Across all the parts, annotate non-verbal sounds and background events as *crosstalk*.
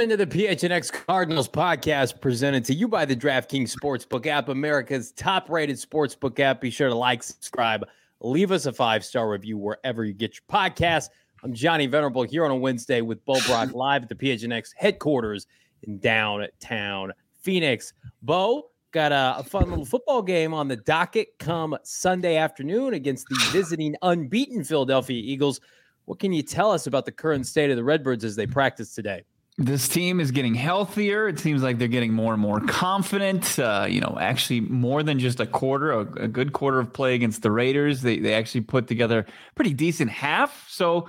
into the PHNX Cardinals podcast presented to you by the DraftKings Sportsbook app, America's top rated sportsbook app. Be sure to like, subscribe, leave us a five star review wherever you get your podcast. I'm Johnny Venerable here on a Wednesday with Bo Brock *laughs* live at the PHNX headquarters in downtown Phoenix. Bo, got a, a fun little football game on the docket come Sunday afternoon against the *sighs* visiting unbeaten Philadelphia Eagles. What can you tell us about the current state of the Redbirds as they practice today? This team is getting healthier. It seems like they're getting more and more confident. Uh, you know, actually, more than just a quarter, a, a, good quarter of play against the Raiders. They they actually put together pretty decent half. So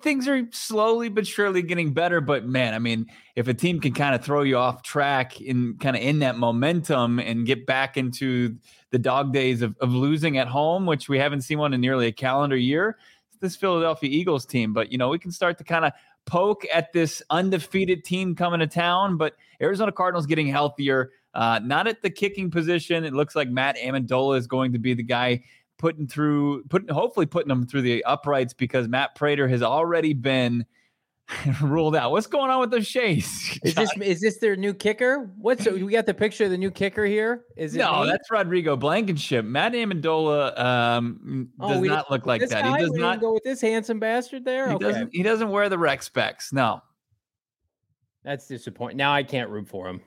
things are slowly but surely getting better. But man, I mean, if a team can kind of throw you off track in kind of in that momentum and get back into the dog days of, of losing at home, which we haven't seen one in nearly a calendar year, this Philadelphia Eagles team. But you know, we can start to kind of poke at this undefeated team coming to town, but Arizona Cardinals getting healthier. Uh, not at the kicking position. It looks like Matt Ammendola is going to be the guy putting through, putting hopefully putting them through the uprights because Matt Prater has already been *laughs* ruled out. What's going on with the Shays? *laughs* Is this is this their new kicker? What's we got the picture of the new kicker here? Is it no? Me? That's Rodrigo Blankenship. Matt Ammendola um, oh, does not look like that. Guy? He does not go with this handsome bastard there. He okay. doesn't. He doesn't wear the rec specs. No, that's disappointing. Now I can't root for him.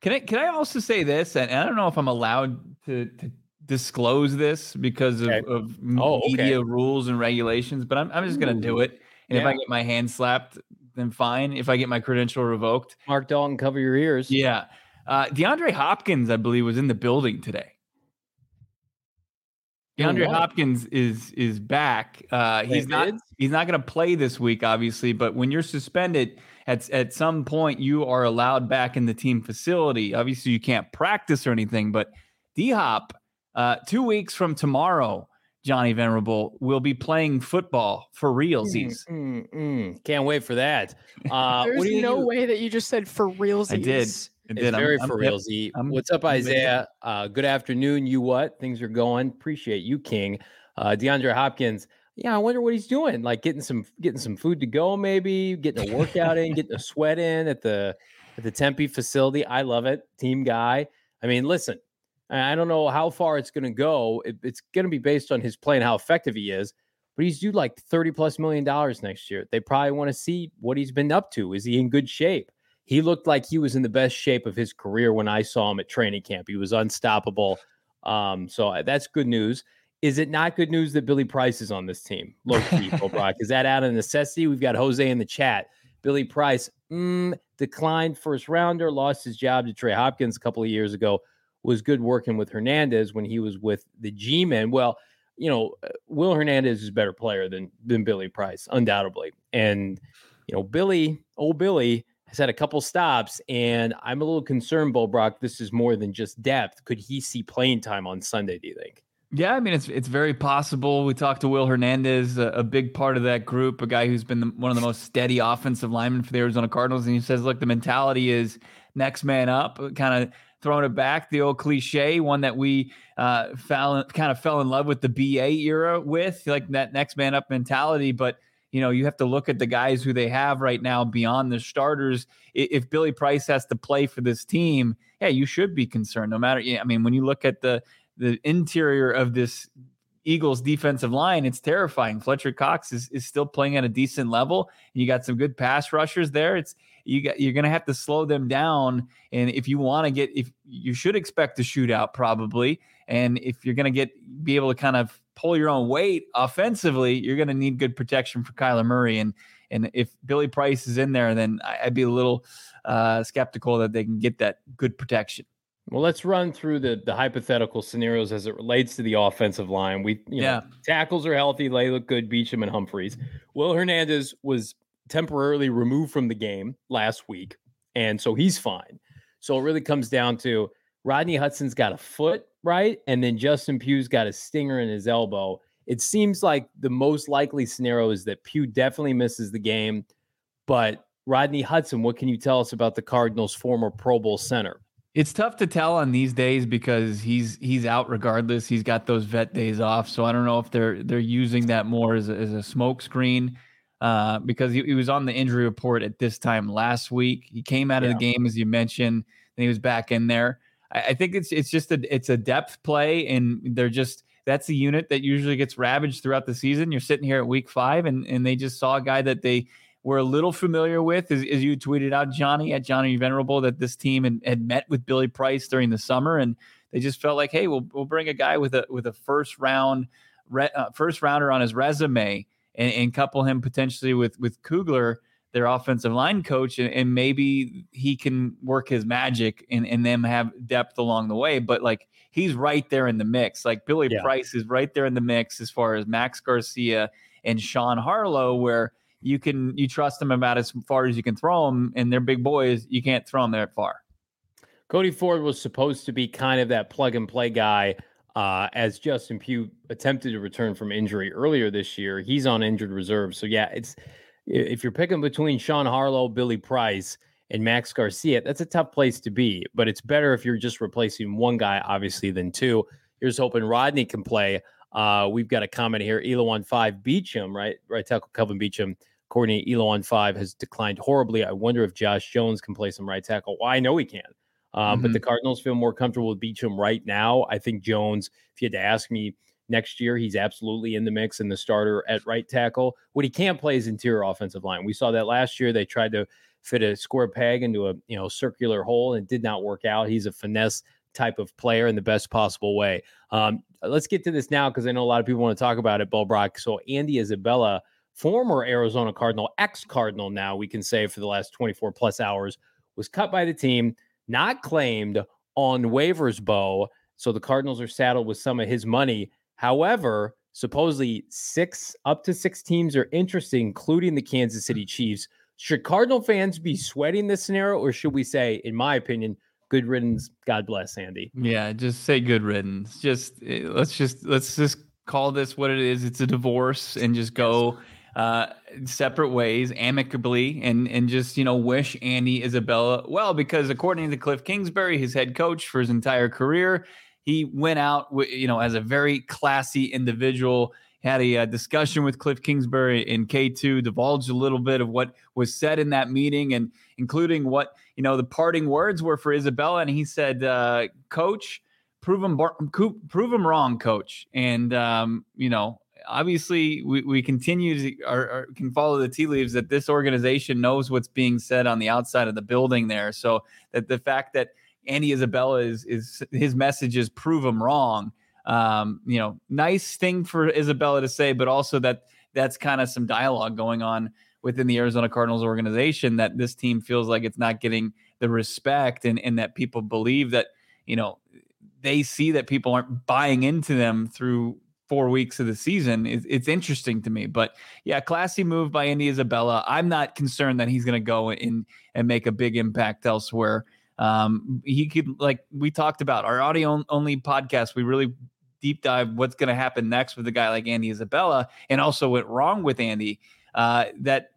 Can I? Can I also say this? And I don't know if I'm allowed to, to disclose this because of, okay. of oh, media okay. rules and regulations, but I'm, I'm just going to do it. And yeah. if I get my hand slapped, then fine. If I get my credential revoked, Mark Dalton, cover your ears. Yeah. Uh, DeAndre Hopkins, I believe, was in the building today. DeAndre Hopkins is is back. Uh, he's not he's not going to play this week, obviously. But when you're suspended, at at some point you are allowed back in the team facility. Obviously, you can't practice or anything. But D Hop, uh, two weeks from tomorrow, Johnny Venerable will be playing football for realsies. Mm, mm, mm. Can't wait for that. *laughs* Uh, There's no do? way that you just said for realsies. I did. I did. It's very I'm, for realsy. What's up, Isaiah? Uh, good afternoon. You what? Things are going. Appreciate you, King. Uh, DeAndre Hopkins. Yeah, I wonder what he's doing. Like getting some getting some food to go, maybe getting a workout in, getting a sweat in at the at the Tempe facility. I love it. Team guy. I mean, listen, I don't know how far it's going to go. It, it's going to be based on his play and how effective he is. But he's due like 30 plus million dollars next year. They probably want to see what he's been up to. Is he in good shape? He looked like he was in the best shape of his career when I saw him at training camp. He was unstoppable. Um, so uh, that's good news. Is it not good news that Billy Price is on this team? Low key, *laughs* Brock. Is that out of necessity? We've got Jose in the chat. Billy Price mm, declined first rounder, lost his job to Trey Hopkins a couple of years ago was good working with Hernandez when he was with the G Men. Well, you know, uh, Will Hernandez is a better player than than Billy Price, undoubtedly. And you know, Billy, old Billy, has had a couple stops, and I'm a little concerned, Bo Brock. This is more than just depth. Could he see playing time on Sunday? Do you think? Yeah, I mean it's it's very possible. We talked to Will Hernandez, a, a big part of that group, a guy who's been the, one of the most steady offensive linemen for the Arizona Cardinals, and he says, "Look, the mentality is next man up, kind of throwing it back, the old cliche, one that we uh, fell kind of fell in love with the BA era with, like that next man up mentality. But you know, you have to look at the guys who they have right now beyond the starters. If Billy Price has to play for this team, yeah, you should be concerned. No matter, I mean, when you look at the the interior of this Eagles defensive line, it's terrifying. Fletcher Cox is, is still playing at a decent level. and You got some good pass rushers there. It's you got you're gonna have to slow them down. And if you want to get if you should expect a shootout probably. And if you're gonna get be able to kind of pull your own weight offensively, you're gonna need good protection for Kyler Murray. And and if Billy Price is in there, then I'd be a little uh, skeptical that they can get that good protection. Well, let's run through the the hypothetical scenarios as it relates to the offensive line. We, you yeah. know, tackles are healthy. They look good. Beachum and Humphreys. Will Hernandez was temporarily removed from the game last week, and so he's fine. So it really comes down to Rodney Hudson's got a foot right, and then Justin Pugh's got a stinger in his elbow. It seems like the most likely scenario is that Pugh definitely misses the game, but Rodney Hudson, what can you tell us about the Cardinals' former Pro Bowl center? It's tough to tell on these days because he's he's out regardless. He's got those vet days off, so I don't know if they're they're using that more as a, as a smoke screen. Uh, because he, he, was on the injury report at this time last week. He came out of the game as you mentioned, and he was back in there. I, I, think it's it's just a it's a depth play, and they're just that's the unit that usually gets ravaged throughout the season. You're sitting here at week five, and and they just saw a guy that they were a little familiar with, as, as you tweeted out, Johnny at Johnny Venerable, that this team had, had met with Billy Price during the summer, and they just felt like, hey, we'll we'll bring a guy with a with a first round re, uh, first rounder on his resume and, and couple him potentially with with Kugler, their offensive line coach, and, and maybe he can work his magic and, and them have depth along the way. But like he's right there in the mix. Like Billy yeah. Price is right there in the mix as far as Max Garcia and Sean Harlow, where you can you trust them about as far as you can throw them, and they're big boys. You can't throw them that far. Cody Ford was supposed to be kind of that plug and play guy uh, as Justin Pugh attempted to return from injury earlier this year. He's on injured reserve. So, yeah, it's if you're picking between Sean Harlow, Billy Price, and Max Garcia, that's a tough place to be. But it's better if you're just replacing one guy, obviously, than two. Here's hoping Rodney can play. Uh, we've got a comment here. Elo on five, Beachum, right? Right tackle Kelvin Beachum. According to Elo on five, has declined horribly. I wonder if Josh Jones can play some right tackle. Well, I know he can. Um, mm-hmm. But the mm-hmm. Cardinals feel more comfortable with Beachum right now. I think Jones, if you had to ask me next year, he's absolutely in the mix and the starter at right tackle. What he can't play is interior offensive line. We saw that last year. They tried to fit a square peg into a you know circular hole and it did not work out. He's a finesse type of player in the best possible way. Um, let's get to this now because I know a lot of people want to talk about it, Bo Brock. So Andy Isabella, former Arizona Cardinal, ex Cardinal now, we can say for the last 24 plus hours, was cut by the team not claimed on waivers, Bo. So the Cardinals are saddled with some of his money. However, supposedly six up to six teams are interested, including the Kansas City Chiefs. Should Cardinal fans be sweating this scenario, or should we say, in my opinion, good riddance? God bless Andy. Yeah, just say good riddance. Just eh, let's just let's just call this what it is. It's a divorce, and just go. Uh, separate ways amicably and and just you know wish Andy Isabella well because according to Cliff Kingsbury, his head coach for his entire career, he went out you know as a very classy individual. Had a, uh, discussion with Cliff Kingsbury in K2, divulged a little bit of what was said in that meeting, and including what you know the parting words were for Isabella. And he said, uh, "Coach, prove him prove him wrong, Coach." And um, you know, obviously we, we continue to or, or, can follow the tea leaves that this organization knows what's being said on the outside of the building there. So that the fact that Andy Isabella is is his message is prove him wrong. Um, you know, nice thing for Isabella to say, but also that that's kind of some dialogue going on within the Arizona Cardinals organization that this team feels like it's not getting the respect and, and that people believe that, you know, they see that people aren't buying into them through four weeks of the season. It's, it's interesting to me, but yeah, classy move by Andy Isabella. I'm not concerned that he's going to go in and make a big impact elsewhere. Um, he could, like we talked about, our audio only podcast. We really deep dive what's going to happen next with a guy like Andy Isabella, and also what wrong with Andy. Uh, that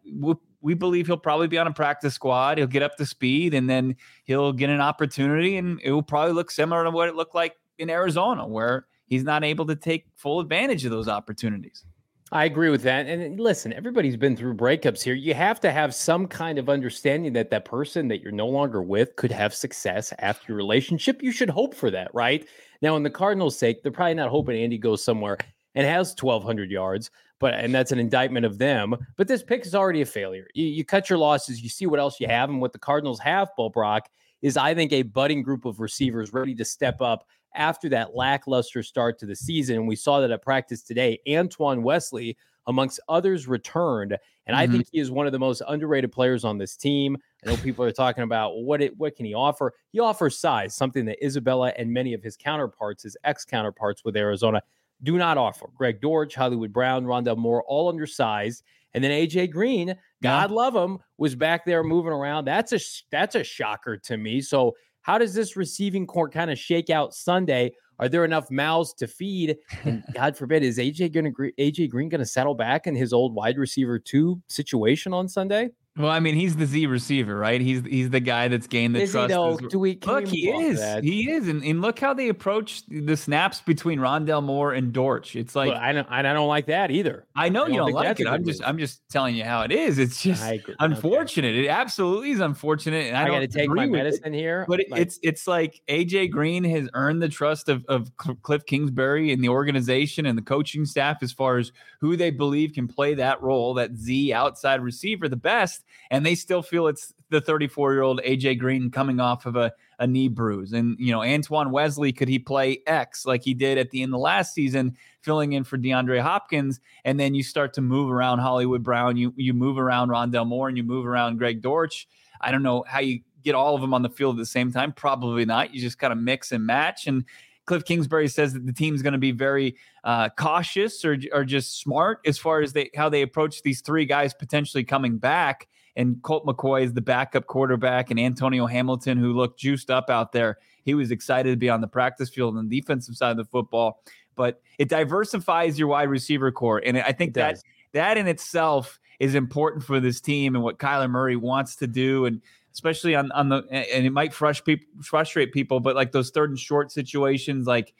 we believe he'll probably be on a practice squad. He'll get up to speed, and then he'll get an opportunity, and it will probably look similar to what it looked like in Arizona, where he's not able to take full advantage of those opportunities. I agree with that. And listen, everybody's been through breakups here. You have to have some kind of understanding that that person that you're no longer with could have success after your relationship. You should hope for that, right? Now, in the Cardinals' sake, they're probably not hoping Andy goes somewhere and has 1,200 yards, but and that's an indictment of them. But this pick is already a failure. You, you cut your losses. You see what else you have, and what the Cardinals have, Bo Brock, is I think a budding group of receivers ready to step up after that lackluster start to the season. And we saw that at practice today. Antoine Wesley, amongst others, returned. And mm-hmm. I think he is one of the most underrated players on this team. I know people are talking about what it what can he offer? He offers size, something that Isabella and many of his counterparts, his ex counterparts with Arizona, do not offer. Greg Dortch, Hollywood Brown, Rondale Moore, all undersized. And then AJ Green, God yeah. love him, was back there moving around. That's a that's a shocker to me. So how does this receiving corps kind of shake out Sunday? Are there enough mouths to feed? And *laughs* God forbid, is AJ going to AJ Green going to settle back in his old wide receiver two situation on Sunday? Well, I mean, he's the Z receiver, right? He's he's the guy that's gained the is trust. He though? Do we look? He is. He is, and, and look how they approach the snaps between Rondale Moore and Dortch. It's like I don't I don't like that either. I know I you don't, don't like it. I'm just. I'm just telling you how it is. It's just unfortunate. Okay. It absolutely is unfortunate. And I, I got to take my medicine it, here, but like, it's it's like AJ Green has earned the trust of of Cliff Kingsbury and the organization and the coaching staff as far as who they believe can play that role, that Z outside receiver, the best, and they still feel it's the 34 year old AJ Green coming off of a, a knee bruise. And, you know, Antoine Wesley, could he play X like he did at the end of last season, filling in for DeAndre Hopkins? And then you start to move around Hollywood Brown, you, you move around Rondale Moore, and you move around Greg Dortch. I don't know how you get all of them on the field at the same time. Probably not. You just kind of mix and match. And Cliff Kingsbury says that the team's going to be very uh, cautious or, or just smart as far as they how they approach these three guys potentially coming back and Colt McCoy is the backup quarterback, and Antonio Hamilton, who looked juiced up out there. He was excited to be on the practice field on the defensive side of the football. But it diversifies your wide receiver corps, and I think that that in itself is important for this team and what Kyler Murray wants to do, and especially on on the and it might frustrate people, frustrate people, but like those third and short situations, like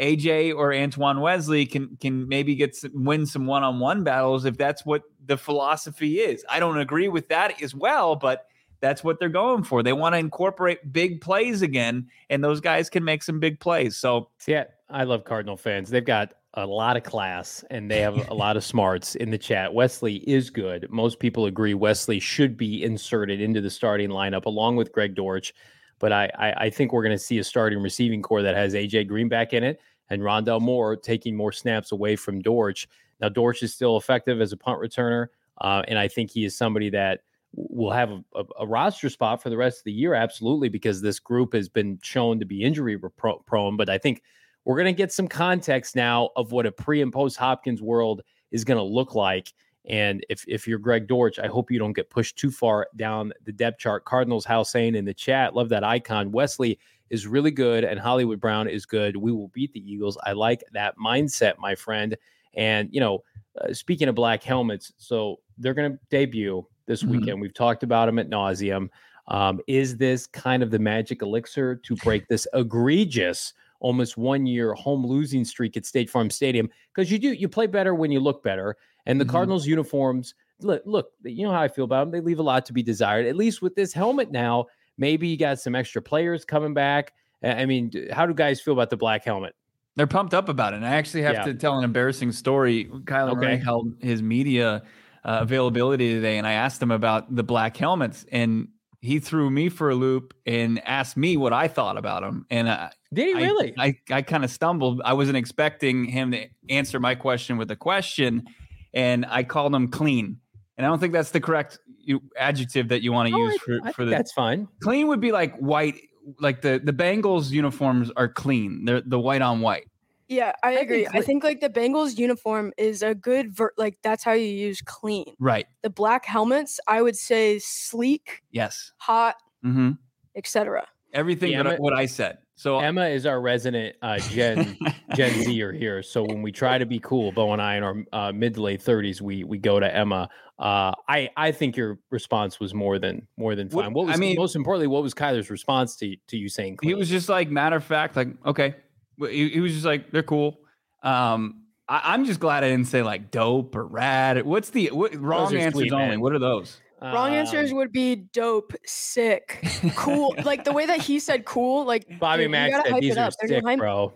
AJ or Antoine Wesley can can maybe get some, win some one on one battles if that's what the philosophy is. I don't agree with that as well, but that's what they're going for. They want to incorporate big plays again, and those guys can make some big plays. So yeah, I love Cardinal fans. They've got a lot of class and they have a lot of *laughs* smarts in the chat. Wesley is good. Most people agree Wesley should be inserted into the starting lineup along with Greg Dortch. But I, I, I think we're going to see a starting receiving corps that has AJ Green back in it and Rondale Moore taking more snaps away from Dortch. Now, Dortch is still effective as a punt returner, uh, and I think he is somebody that will have a, a, a, roster spot for the rest of the year, absolutely, because this group has been shown to be injury prone. But I think we're going to get some context now of what a pre and post Hopkins world is going to look like. And if if you're Greg Dortch, I hope you don't get pushed too far down the depth chart. Cardinals House saying in the chat, love that icon. Wesley is really good and Hollywood Brown is good. We will beat the Eagles. I like that mindset, my friend. And you know, uh, speaking of black helmets, so they're going to debut this mm-hmm. weekend. We've talked about them at nauseum. Um, is this kind of the magic elixir to break this egregious? almost one year home losing streak at State Farm Stadium because you do you play better when you look better. And the mm-hmm. Cardinals uniforms, look, look, you know how I feel about them. They leave a lot to be desired. At least with this helmet now, maybe you got some extra players coming back. I mean, how do guys feel about the black helmet? They're pumped up about it. And I actually have yeah. to tell an embarrassing story. Kyler okay. Murray held his media uh, availability today, and I asked him about the black helmets, and he threw me for a loop and asked me what I thought about them. And uh, did he really? I, I, I kind of stumbled. I wasn't expecting him to answer my question with a question, and I called him clean. And I don't think that's the correct adjective that you want to use for, I for the. That's fine. Clean would be like white. Like the the Bengals uniforms are clean. They're the white on white. Yeah, I agree. I think like the Bengals uniform is a good ver- like that's how you use clean. Right. The black helmets, I would say sleek. Yes. Hot. Mm-hmm. Etc. Everything yeah, but what I said. So Emma is our resident uh, Gen *laughs* Gen Zer here. So when we try to be cool, Bo and I in our uh, mid to late thirties, we we go to Emma. Uh, I I think your response was more than more than fine. What was I mean, most importantly, what was Kyler's response to to you saying? Clean? He was just like matter of fact, like okay, he, he was just like, they're cool. Um, I, am just glad I didn't say like dope or rad. What's the what, wrong answers only? What are those? Wrong answers um, would be dope, sick, cool. *laughs* like the way that he said cool, like Bobby dude, Mack said these are sick, bro.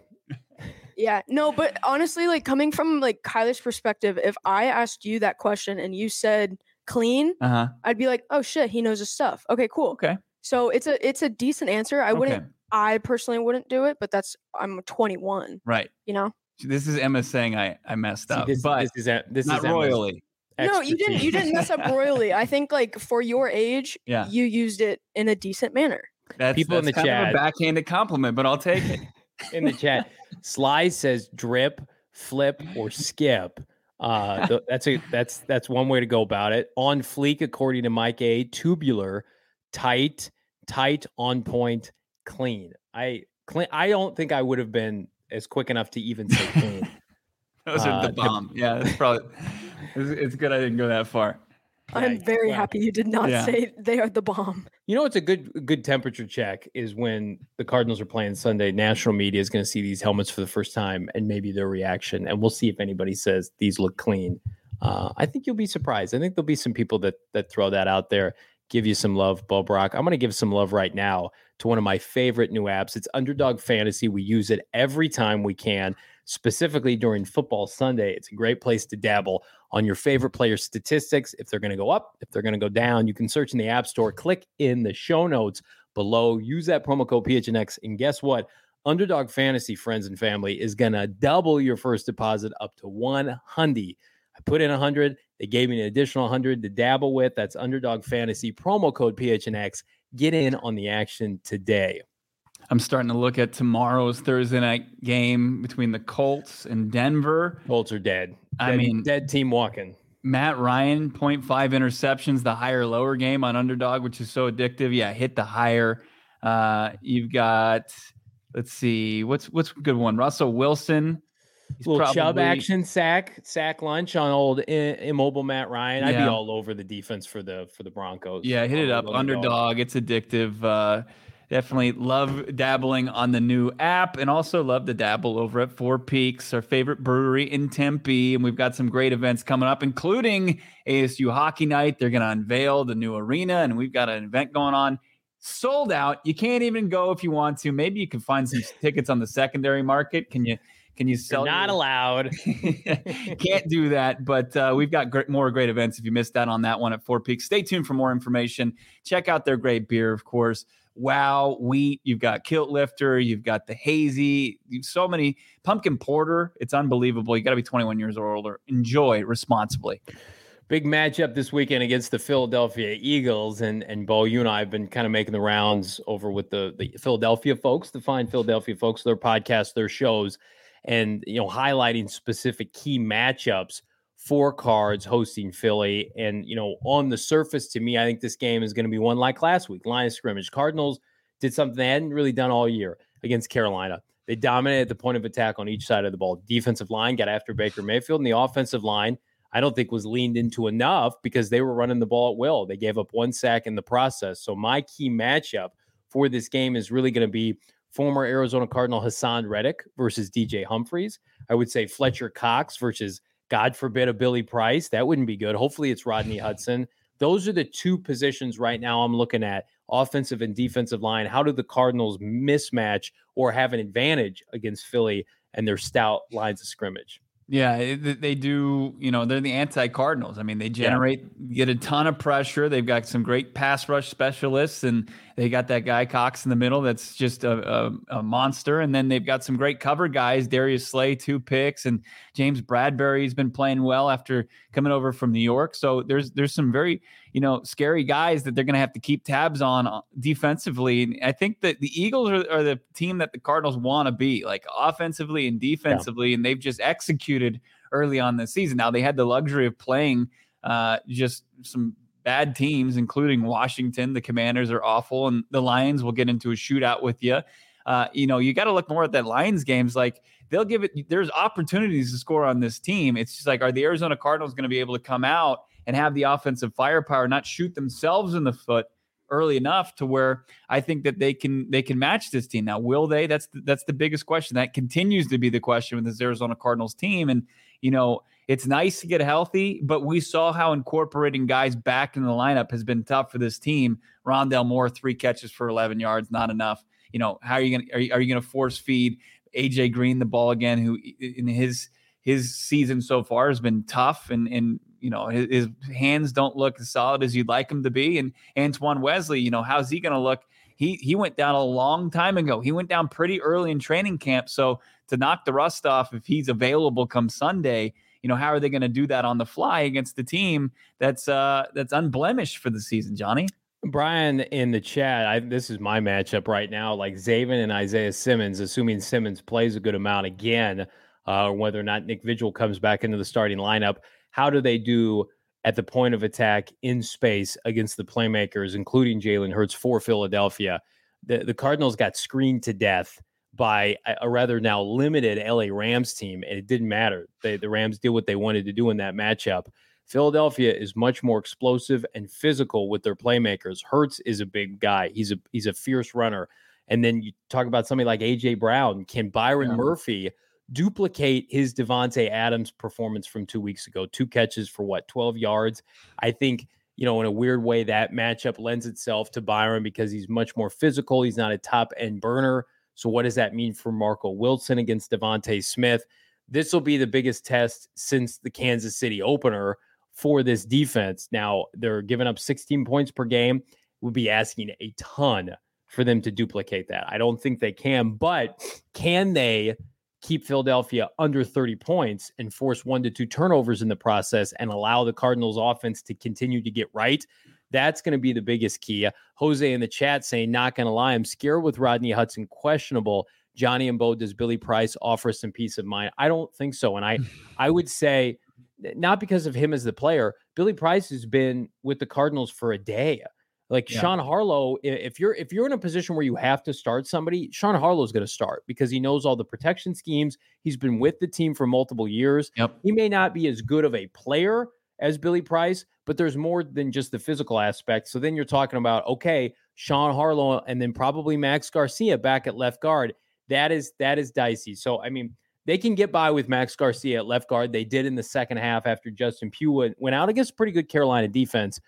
Yeah, no, but honestly, like coming from like Kyler's perspective, if I asked you that question and you said clean, uh-huh. I'd be like, oh shit, he knows his stuff. Okay, cool. Okay. So it's a it's a decent answer. I wouldn't I personally wouldn't do it, but that's I'm 21. Right. You know. This is Emma saying I I messed up, this, but this is this not is royally. No, you didn't. You didn't mess up *laughs* royally. I think like for your age, yeah. you used it in a decent manner. That's, People that's in the kind chat, of a backhanded compliment, but I'll take it. *laughs* in the chat, Sly says drip, flip, or skip. Uh, th- *laughs* that's a that's that's one way to go about it. On fleek, according to Mike A. Tubular, tight, tight, on point, clean. I clean. I don't think I would have been as quick enough to even say clean. Those uh, are the bomb. yeah, that's probably. It's, it's, good I didn't go that far. I'm very happy you did not yeah. say they are the bomb. You know, it's a good good temperature check is when the Cardinals are playing Sunday. National media is going to see these helmets for the first time and maybe their reaction, and we'll see if anybody says these look clean. Uh, I think you'll be surprised. I think there'll be some people that that throw that out there, give you some love, Bob Brock. I'm going to give some love right now to one of my favorite new apps. It's Underdog Fantasy. We use it every time we can specifically during football Sunday. It's a great place to dabble on your favorite player statistics. If they're going to go up, if they're going to go down, you can search in the App Store, click in the show notes below, use that promo code PHNX. And guess what? Underdog Fantasy, friends and family, is going to double your first deposit up to 100. I put in 100. They gave me an additional 100 to dabble with. That's Underdog Fantasy, promo code PHNX. Get in on the action today. I'm starting to look at tomorrow's Thursday night game between the Colts and Denver. Colts are dead. dead I mean, dead team walking. Matt Ryan, 0.5 interceptions, the higher lower game on underdog, which is so addictive. Yeah, hit the higher. Uh, you've got, let's see, what's what's a good one? Russell Wilson. He's little probably, Chubb action sack sack lunch on old immobile Matt Ryan. I'd yeah. be all over the defense for the for the Broncos. Yeah, hit it up. Underdog. It's addictive. Uh, Definitely love dabbling on the new app and also love to dabble over at Four Peaks, our favorite brewery in Tempe. And we've got some great events coming up, including ASU Hockey Night. They're going to unveil the new arena, and we've got an event going on. Sold out. You can't even go if you want to. Maybe you can find some tickets on the secondary market. Can you? Can you sell? You're not your... allowed. *laughs* Can't do that. But uh, we've got great, more great events. If you missed out on that one at Four Peaks, stay tuned for more information. Check out their great beer, of course wow wheat you've got kilt lifter you've got the hazy so many pumpkin porter it's unbelievable you got to be 21 years or older enjoy responsibly. Big matchup this weekend against the philadelphia eagles and and bo you and i have been kind of making the rounds over with the the philadelphia folks the fine philadelphia folks their podcasts their shows and you know highlighting specific key matchups four cards hosting Philly. And, you know, on the surface, to me, I think this game is going to be one like last week line of scrimmage. Cardinals did something they hadn't really done all year against Carolina. They dominated the point of attack on each side of the ball. Defensive line got after Baker Mayfield, and the offensive line, I don't think was leaned into enough because they were running the ball at will. They gave up one sack in the process. So, my key matchup for this game is really going to be former Arizona Cardinal Haason Reddick versus DJ Humphreys. I would say Fletcher Cox versus God forbid a Billy Price. That wouldn't be good. Hopefully it's Rodney Hudson. Those are the two positions right now I'm looking at offensive and defensive line. How do the Cardinals mismatch or have an advantage against Philly and their stout lines of scrimmage? Yeah, eh, they do. You know, they're the anti Cardinals. I mean, they generate, yeah. get a ton of pressure. They've got some great pass rush specialists, and they got that guy Cox in the middle that's just a, a, a monster. And then they've got some great cover guys Darius Slay, two picks, and James Bradberry's been playing well after coming over from New York. So there's there's some very you know, scary guys that they're going to have to keep tabs on uh, defensively. And I think that the Eagles are, are the team that the Cardinals want to be, like offensively and defensively, yeah. and they've just executed early on this season. Now they had the luxury of playing uh, just some bad teams, including Washington. The Commanders are awful, and the Lions will get into a shootout with you. Uh, you know, you got to look more at that Lions games. Like they'll give it. There's opportunities to score on this team. It's just like, are the Arizona Cardinals going to be able to come out and have the offensive firepower, not shoot themselves in the foot early enough to where I think that they can they can match this team. Now, will they? That's the, that's the biggest question. That continues to be the question with this Arizona Cardinals team. And you know, it's nice to get healthy, but we saw how incorporating guys back in the lineup has been tough for this team. Rondale Moore, three catches for 11 yards, not enough. You know, how are you going to are you, are you going to force feed AJ Green the ball again? Who in his his season so far has been tough and and you know his, his, hands don't look as solid as you'd like him to be. And Antoine Wesley, you know, how's he going to look? He he went down a long time ago. He went down pretty early in training camp. So to knock the rust off, if he's available come Sunday, you know, how are they going to do that on the fly against the team that's uh that's unblemished for the season, Johnny? Brian in the chat, I, this is my matchup right now. Like Zaven and Isaiah Simmons, assuming Simmons plays a good amount again, uh, whether or not Nick Vigil comes back into the starting lineup how do they do at the point of attack in space against the playmakers, including Jalen Hurts for Philadelphia? The, the Cardinals got screened to death by a, rather now limited LA Rams team, and it didn't matter. They, the Rams did what they wanted to do in that matchup. Philadelphia is much more explosive and physical with their playmakers. Hurts is a big guy. He's a he's a fierce runner. And then you talk about somebody like AJ Brown. Can Byron yeah. Murphy duplicate his Davante Adams performance from two weeks ago? Two catches for what, 12 yards? I think, you know, in a weird way, that matchup lends itself to Byron because he's much more physical. He's not a top end burner. So, what does that mean for Marco Wilson against DeVonta Smith? This will be the biggest test since the Kansas City opener for this defense. Now, they're giving up 16 points per game. We'll be asking a ton for them to duplicate that. I don't think they can, but can they keep Philadelphia under 30 points and force one to two turnovers in the process and allow the Cardinals offense to continue to get right? That's going to be the biggest key. Jose in the chat saying, not going to lie, I'm scared with Rodney Hudson questionable. Johnny and Bo, does Billy Price offer some peace of mind? I don't think so. And I, *laughs* I would say, not because of him as the player, Billy Price has been with the Cardinals for a day. Like yeah. Sean Harlow, if you're if you're in a position where you have to start somebody, Sean Harlow is going to start because he knows all the protection schemes. He's been with the team for multiple years. Yep. He may not be as good of a player as Billy Price, but there's more than just the physical aspect. So then you're talking about okay, Sean Harlow and then probably Max Garcia back at left guard. That is that is dicey. So I mean, they can get by with Max Garcia at left guard. They did in the second half after Justin Pugh went out against pretty good Carolina defense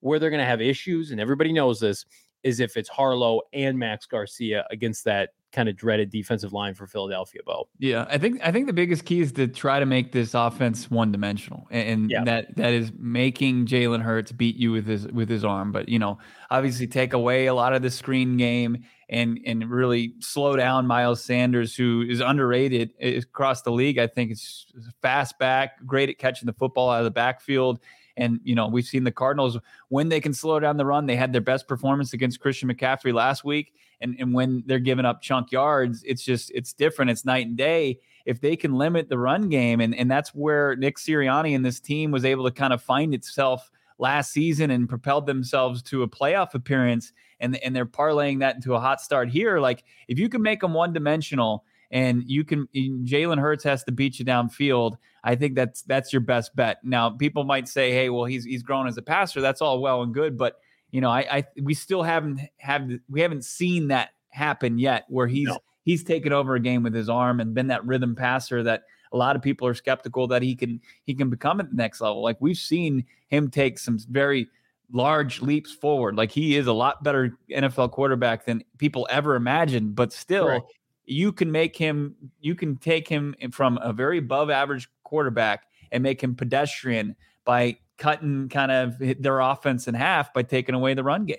where they're going to have issues, and everybody knows this, is if it's Harlow and Max Garcia against that kind of dreaded defensive line for Philadelphia, Bo. Yeah, I think I think the biggest key is to try to make this offense one dimensional, and, yeah. that that is making Jalen Hurts beat you with his with his arm. But you know, obviously take away a lot of the screen game and and really slow down Miles Sanders, who is underrated across the league. I think it's fast back, great at catching the football out of the backfield and, you know, we've seen the Cardinals when they can slow down the run, they had their best performance against Christian McCaffrey last week. And, and when they're giving up chunk yards, it's just, it's different. It's night and day. If they can limit the run game, and, and that's where Nick Sirianni and this team was able to kind of find itself last season and propelled themselves to a playoff appearance and and they're parlaying that into a hot start here like if you can make them one dimensional and you can Jalen Hurts has to beat you downfield. I think that's that's your best bet. Now, people might say, "Hey, well, he's he's grown as a passer. That's all well and good," but you know, I, I we still haven't have we haven't seen that happen yet, where he's no. he's taken over a game with his arm and been that rhythm passer that a lot of people are skeptical that he can he can become at the next level. Like we've seen him take some very large leaps forward. Like he is a lot better NFL quarterback than people ever imagined, but still right you can make him, you can take him from a very above average quarterback and make him pedestrian by cutting kind of their offense in half by taking away the run game.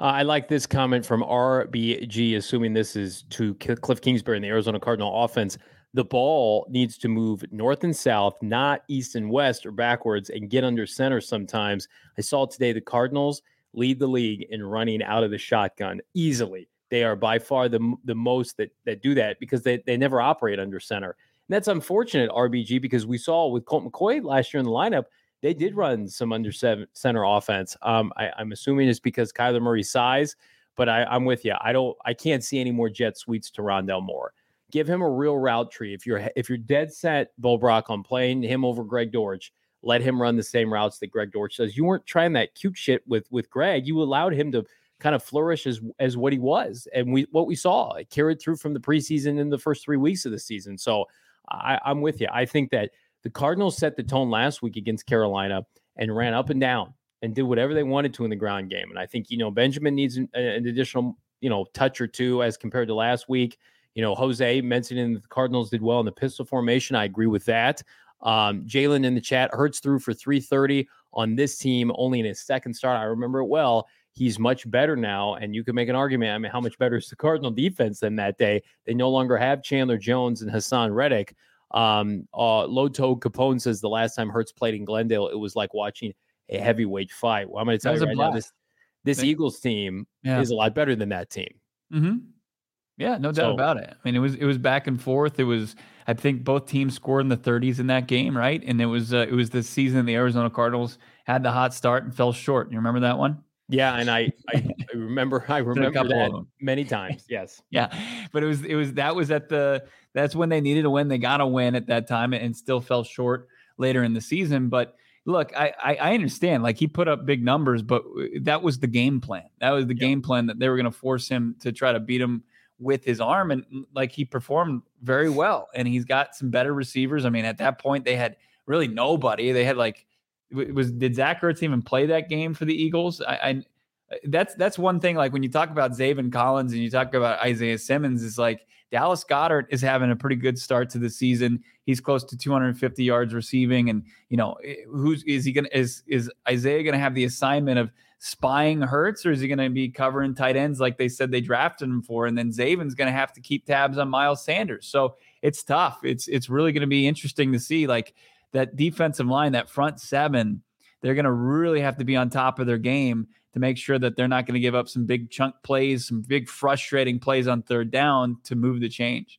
Uh, I like this comment from RBG, assuming this is to Cliff Kingsbury and the Arizona Cardinal offense. The ball needs to move north and south, not east and west or backwards, and get under center sometimes. I saw today the Cardinals lead the league in running out of the shotgun easily. They are by far the the most that that do that because they they never operate under center. And that's unfortunate, RBG, because we saw with Colt McCoy last year in the lineup, they did run some under seven center offense. Um, I, am assuming it's because Kyler Murray's size, but I, I'm with you. I don't, I can't see any more jet sweeps to Rondale Moore. Give him a real route tree. If you're if you're dead set, Bo Brock, on playing him over Greg Dortch, let him run the same routes that Greg Dortch does. You weren't trying that cute shit with with Greg. You allowed him to kind of flourish as as what he was and we what we saw it carried through from the preseason in the first three weeks of the season. So I, I'm with you. I think that the Cardinals set the tone last week against Carolina and ran up and down and did whatever they wanted to in the ground game. And I think you know Benjamin needs an, an additional you know touch or two as compared to last week. You know, Jose mentioning the Cardinals did well in the pistol formation. I agree with that. Um, Jalen in the chat, Hurts through for 330 on this team, only in his second start. I remember it well he's much better now. And you can make an argument. I mean, how much better is the Cardinal defense than that day? They no longer have Chandler Jones and Haason Reddick. Um, uh, Loto Capone says the last time Hurts played in Glendale, it was like watching a heavyweight fight. Well, I'm going to tell you right now, this this Eagles team yeah. is a lot better than that team. Mm-hmm. Yeah, no doubt so, about it. I mean, it was it was back and forth. It was I think both teams scored in the 30s in that game, right? And it was uh, it was the season the Arizona Cardinals had the hot start and fell short. You remember that one? Yeah, and I I, I remember I remember that many times. Yes. *laughs* yeah, but it was it was that was at the that's when they needed a win. They got a win at that time and still fell short later in the season. But look, I, I, I understand. Like he put up big numbers, but uh, that was the game plan. That was the yep. game plan that they were going to force him to try to beat him with his arm, and mm, like he performed very well. And he's got some better receivers. I mean, at that point they had really nobody. They had like was did Zach Ertz even play that game for the Eagles? I, I that's that's one thing. Like when you talk about Zaven Collins and you talk about Isaiah Simmons, is like Dallas Goedert is having a pretty good start to the season. He's close to 250 yards receiving, and you know eh, who's is he gonna is is Isaiah gonna have the assignment of spying Hurts, or is he gonna be covering tight ends like they said they drafted him for? And then Zaven's gonna have to keep tabs on Miles Sanders. So it's tough. It's it's really gonna be interesting to see like that defensive line, that front seven. They're gonna really have to be on top of their game to make sure that they're not going to give up some big chunk plays, some big frustrating plays on third down to move the change.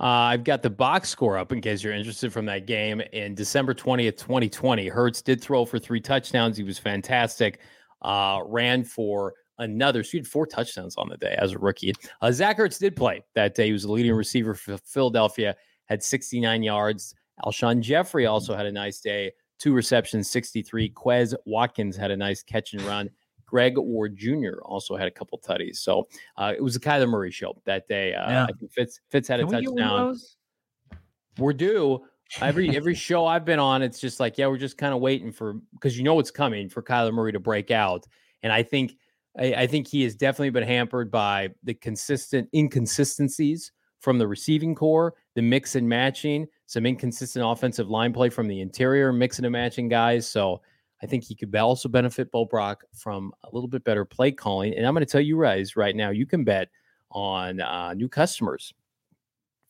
Uh, I've got the box score up in case you're interested from that game. In December 20th, 2020, Hurts did throw for three touchdowns. He was fantastic. Uh, ran for another. So he had four touchdowns on the day as a rookie. Uh, Zach Ertz did play that day. He was the leading receiver for Philadelphia, had 69 yards. Alshon Jeffery also had a nice day. Two receptions, 63. Quez Watkins had a nice catch and run. Greg Ward Jr. also had a couple tutties. So uh, it was a Kyler Murray show that day. Uh, yeah. I think Fitz Fitz had Can a touchdown. We're due. Every every show I've been on, it's just like, yeah, we're just kind of waiting for because you know what's coming for Kyler Murray to break out. And I think I, I think he has definitely been hampered by the consistent inconsistencies from the receiving corps, the mix and matching, some inconsistent offensive line play from the interior, mixing and matching guys. So I think he could also benefit Bo Brock from a little bit better play calling. And I'm going to tell you guys right now, you can bet on uh, new customers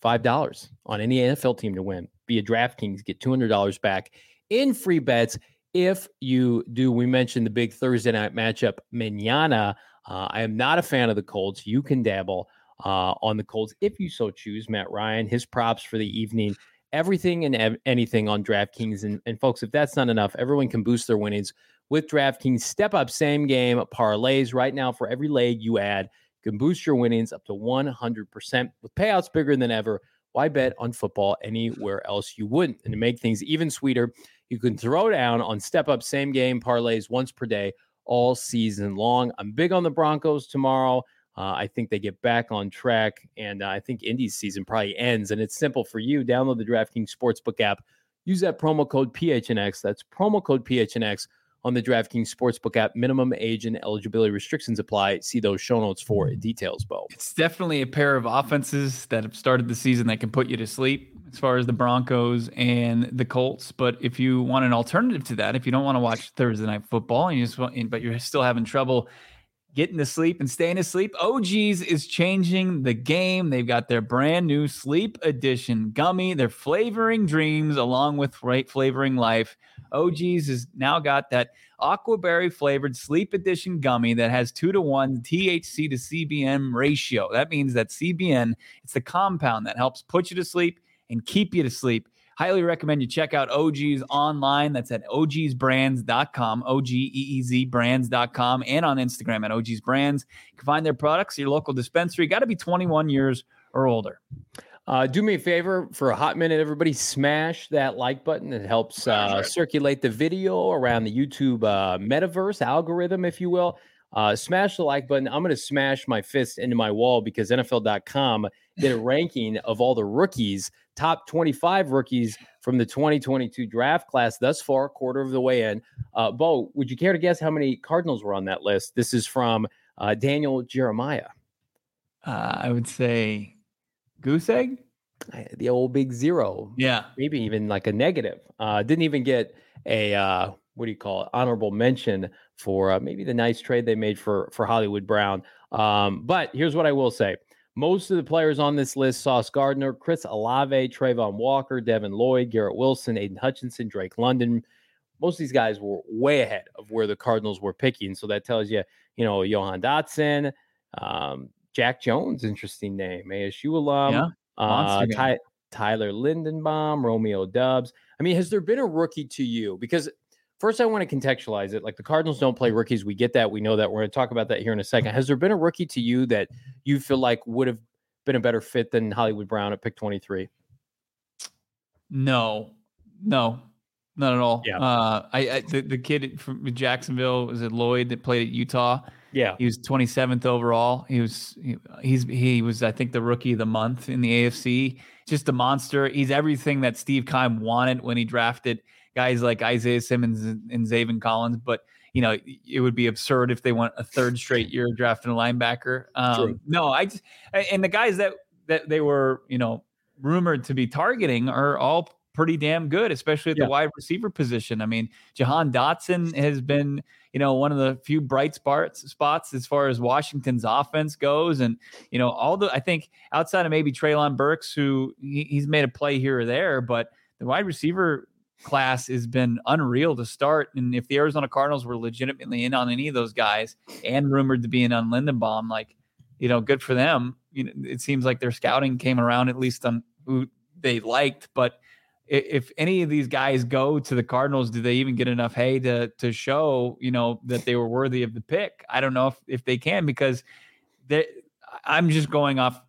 five dollars on any NFL team to win Be via DraftKings. Get two hundred dollars back in free bets if you do. We mentioned the big Thursday night matchup, Manana. Uh, I am not a fan of the Colts. You can dabble uh, on the Colts if you so choose. Matt Ryan, his props for the evening everything and ev- anything on DraftKings. And, and folks, if that's not enough, everyone can boost their winnings with DraftKings. Step up same game parlays right now for every leg you add. You can boost your winnings up to 100% with payouts bigger than ever. Why bet on football anywhere else you wouldn't? And to make things even sweeter, you can throw down on step up same game parlays once per day all season long. I'm big on the Broncos tomorrow. Uh, I think they get back on track, and uh, I think Indy's season probably ends. And it's simple for you: download the DraftKings Sportsbook app, use that promo code PHNX. That's promo code PHNX on the DraftKings Sportsbook app. Minimum age and eligibility restrictions apply. See those show notes for details, Bo. It's definitely a pair of offenses that have started the season that can put you to sleep as far as the Broncos and the Colts. But if you want an alternative to that, if you don't want to watch Thursday night football and you just want, but you're still having trouble getting to sleep and staying asleep. OGeez is changing the game. They've got their brand new sleep edition gummy. They're flavoring dreams along with flavoring life. OGeez has now got that aquaberry flavored sleep edition gummy that has two to one THC to CBN ratio. That means that CBN, it's the compound that helps put you to sleep and keep you to sleep. Highly recommend you check out OGeez online. That's at ogeezbrands.com, O G E E Z brands.com, and on Instagram at OGeez Brands. You can find their products at your local dispensary. Got to be 21 years or older. Uh, do me a favor for a hot minute, everybody. Smash that like button. It helps uh, circulate the video around the YouTube uh, metaverse algorithm, if you will. Uh, smash the like button. I'm going to smash my fist into my wall because NFL.com did a *laughs* ranking of all the rookies top 25 rookies from the 2022 draft class thus far, quarter of the way in. Uh, Bo, would you care to guess how many Cardinals were on that list? This is from uh, Daniel Jeremiah. Uh, I would say goose egg. The old big zero. Yeah. Maybe even like a negative. Uh, didn't even get a, uh, what do you call it, honorable mention for uh, maybe the nice trade they made for, for Hollywood Brown. Um, but here's what I will say most of the players on this list Sauce Gardner, Chris Olave, Travon Walker, Devin Lloyd, Garrett Wilson, Aidan Hutchinson, Drake London. Most of these guys were way ahead of where the Cardinals were picking. So that tells you, you know, Jahan Dotson, um, Jack Jones, interesting name, ASU alum, yeah, uh, Ty- Tyler Linderbaum, Romeo Doubs. I mean, has there been a rookie to you? Because First, I want to contextualize it. Like the Cardinals don't play rookies. We get that. We know that. We're going to talk about that here in a second. Has there been a rookie to you that you feel like would have been a better fit than Hollywood Brown at pick 23? No, no, not at all. Yeah. Uh, I, I the, the, kid from Jacksonville was it Lloyd that played at Utah. Yeah, he was 27th overall. He was he, he's he was I think the rookie of the month in the AFC. Just a monster. He's everything that Steve Keim wanted when he drafted guys like Isaiah Simmons and, Zaven Collins. But you know, it would be absurd if they went a third straight year drafting a linebacker. Um, no, I just and the guys that that they were you know rumored to be targeting are all pretty damn good, especially at yeah. the wide receiver position. I mean, Jahan Dotson has been, you know, one of the few bright spots spots as far as Washington's offense goes. And, you know, all the I think outside of maybe Treylon Burks, who he, he's made a play here or there, but the wide receiver class has been unreal to start. And if the Arizona Cardinals were legitimately in on any of those guys and rumored to be in on Linderbaum, like, you know, good for them. You know, it seems like their scouting came around at least on who they liked, but if any of these guys go to the Cardinals, do they even get enough hay to to show you know that they were worthy of the pick? I don't know if if they can because they, I'm just going off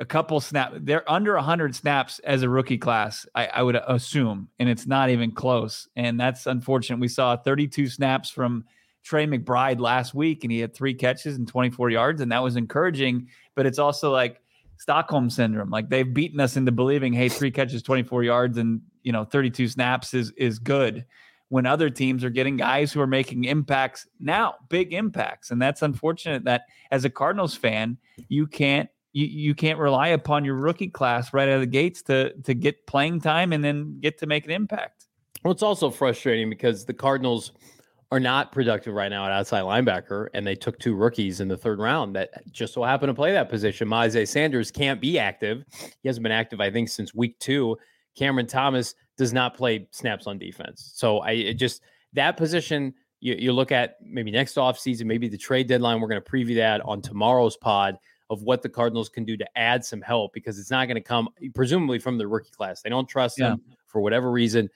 a couple snaps. They're under 100 snaps as a rookie class, I, I, would assume, and it's not even close. And that's unfortunate. We saw 32 snaps from Trey McBride last week, and he had three catches and 24 yards, and that was encouraging. But it's also like Stockholm syndrome. Like they've beaten us into believing, hey, three catches, 24 yards, and you know, 32 snaps is is good. When other teams are getting guys who are making impacts now, big impacts, and that's unfortunate. That as a Cardinals fan, you can't you, you can't rely upon your rookie class right out of the gates to to get playing time and then get to make an impact. Well, it's also frustrating because the Cardinals are not productive right now at outside linebacker, and they took two rookies in the third round that just so happen to play that position. Myjai Sanders can't be active. He hasn't been active, I think, since week two. Cameron Thomas does not play snaps on defense. So I just that position, you, you look at maybe next offseason, maybe the trade deadline. We're going to preview that on tomorrow's pod of what the Cardinals can do to add some help because it's not going to come presumably from the rookie class. They don't trust yeah. them for whatever reason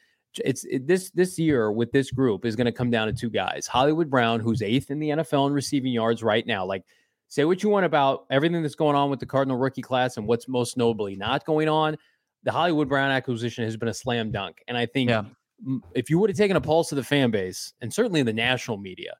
it's it, this this year with this group is going to come down to two guys: Hollywood Brown, who's eighth in the NFL in receiving yards right now. Like, say what you want about everything that's going on with the Cardinal rookie class and what's most notably not going on. The Hollywood Brown acquisition has been a slam dunk, and I think yeah. if you would have taken a pulse of the fan base and certainly the national media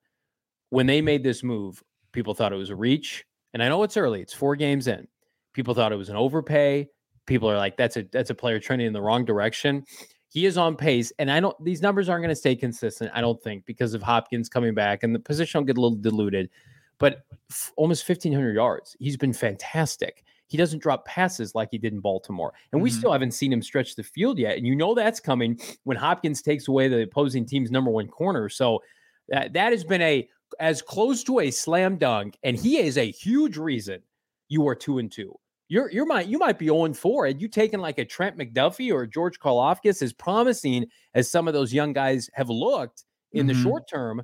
when they made this move, people thought it was a reach. And I know it's early; it's four games in. People thought it was an overpay. People are like, "That's a that's a player trending in the wrong direction." he is on pace, and I don't. These numbers aren't going to stay consistent. I don't think because of Hopkins coming back, and the position will get a little diluted. But f- almost fifteen hundred yards. He's been fantastic. He doesn't drop passes like he did in Baltimore, and mm-hmm. we still haven't seen him stretch the field yet. And you know that's coming when Hopkins takes away the opposing team's number one corner. So that that has been a as close to a slam dunk, and he is a huge reason you are two and two you're you're might you might be 0 4 and you taking like a Trent McDuffie or George Karlaftis as promising as some of those young guys have looked in mm-hmm. the short term.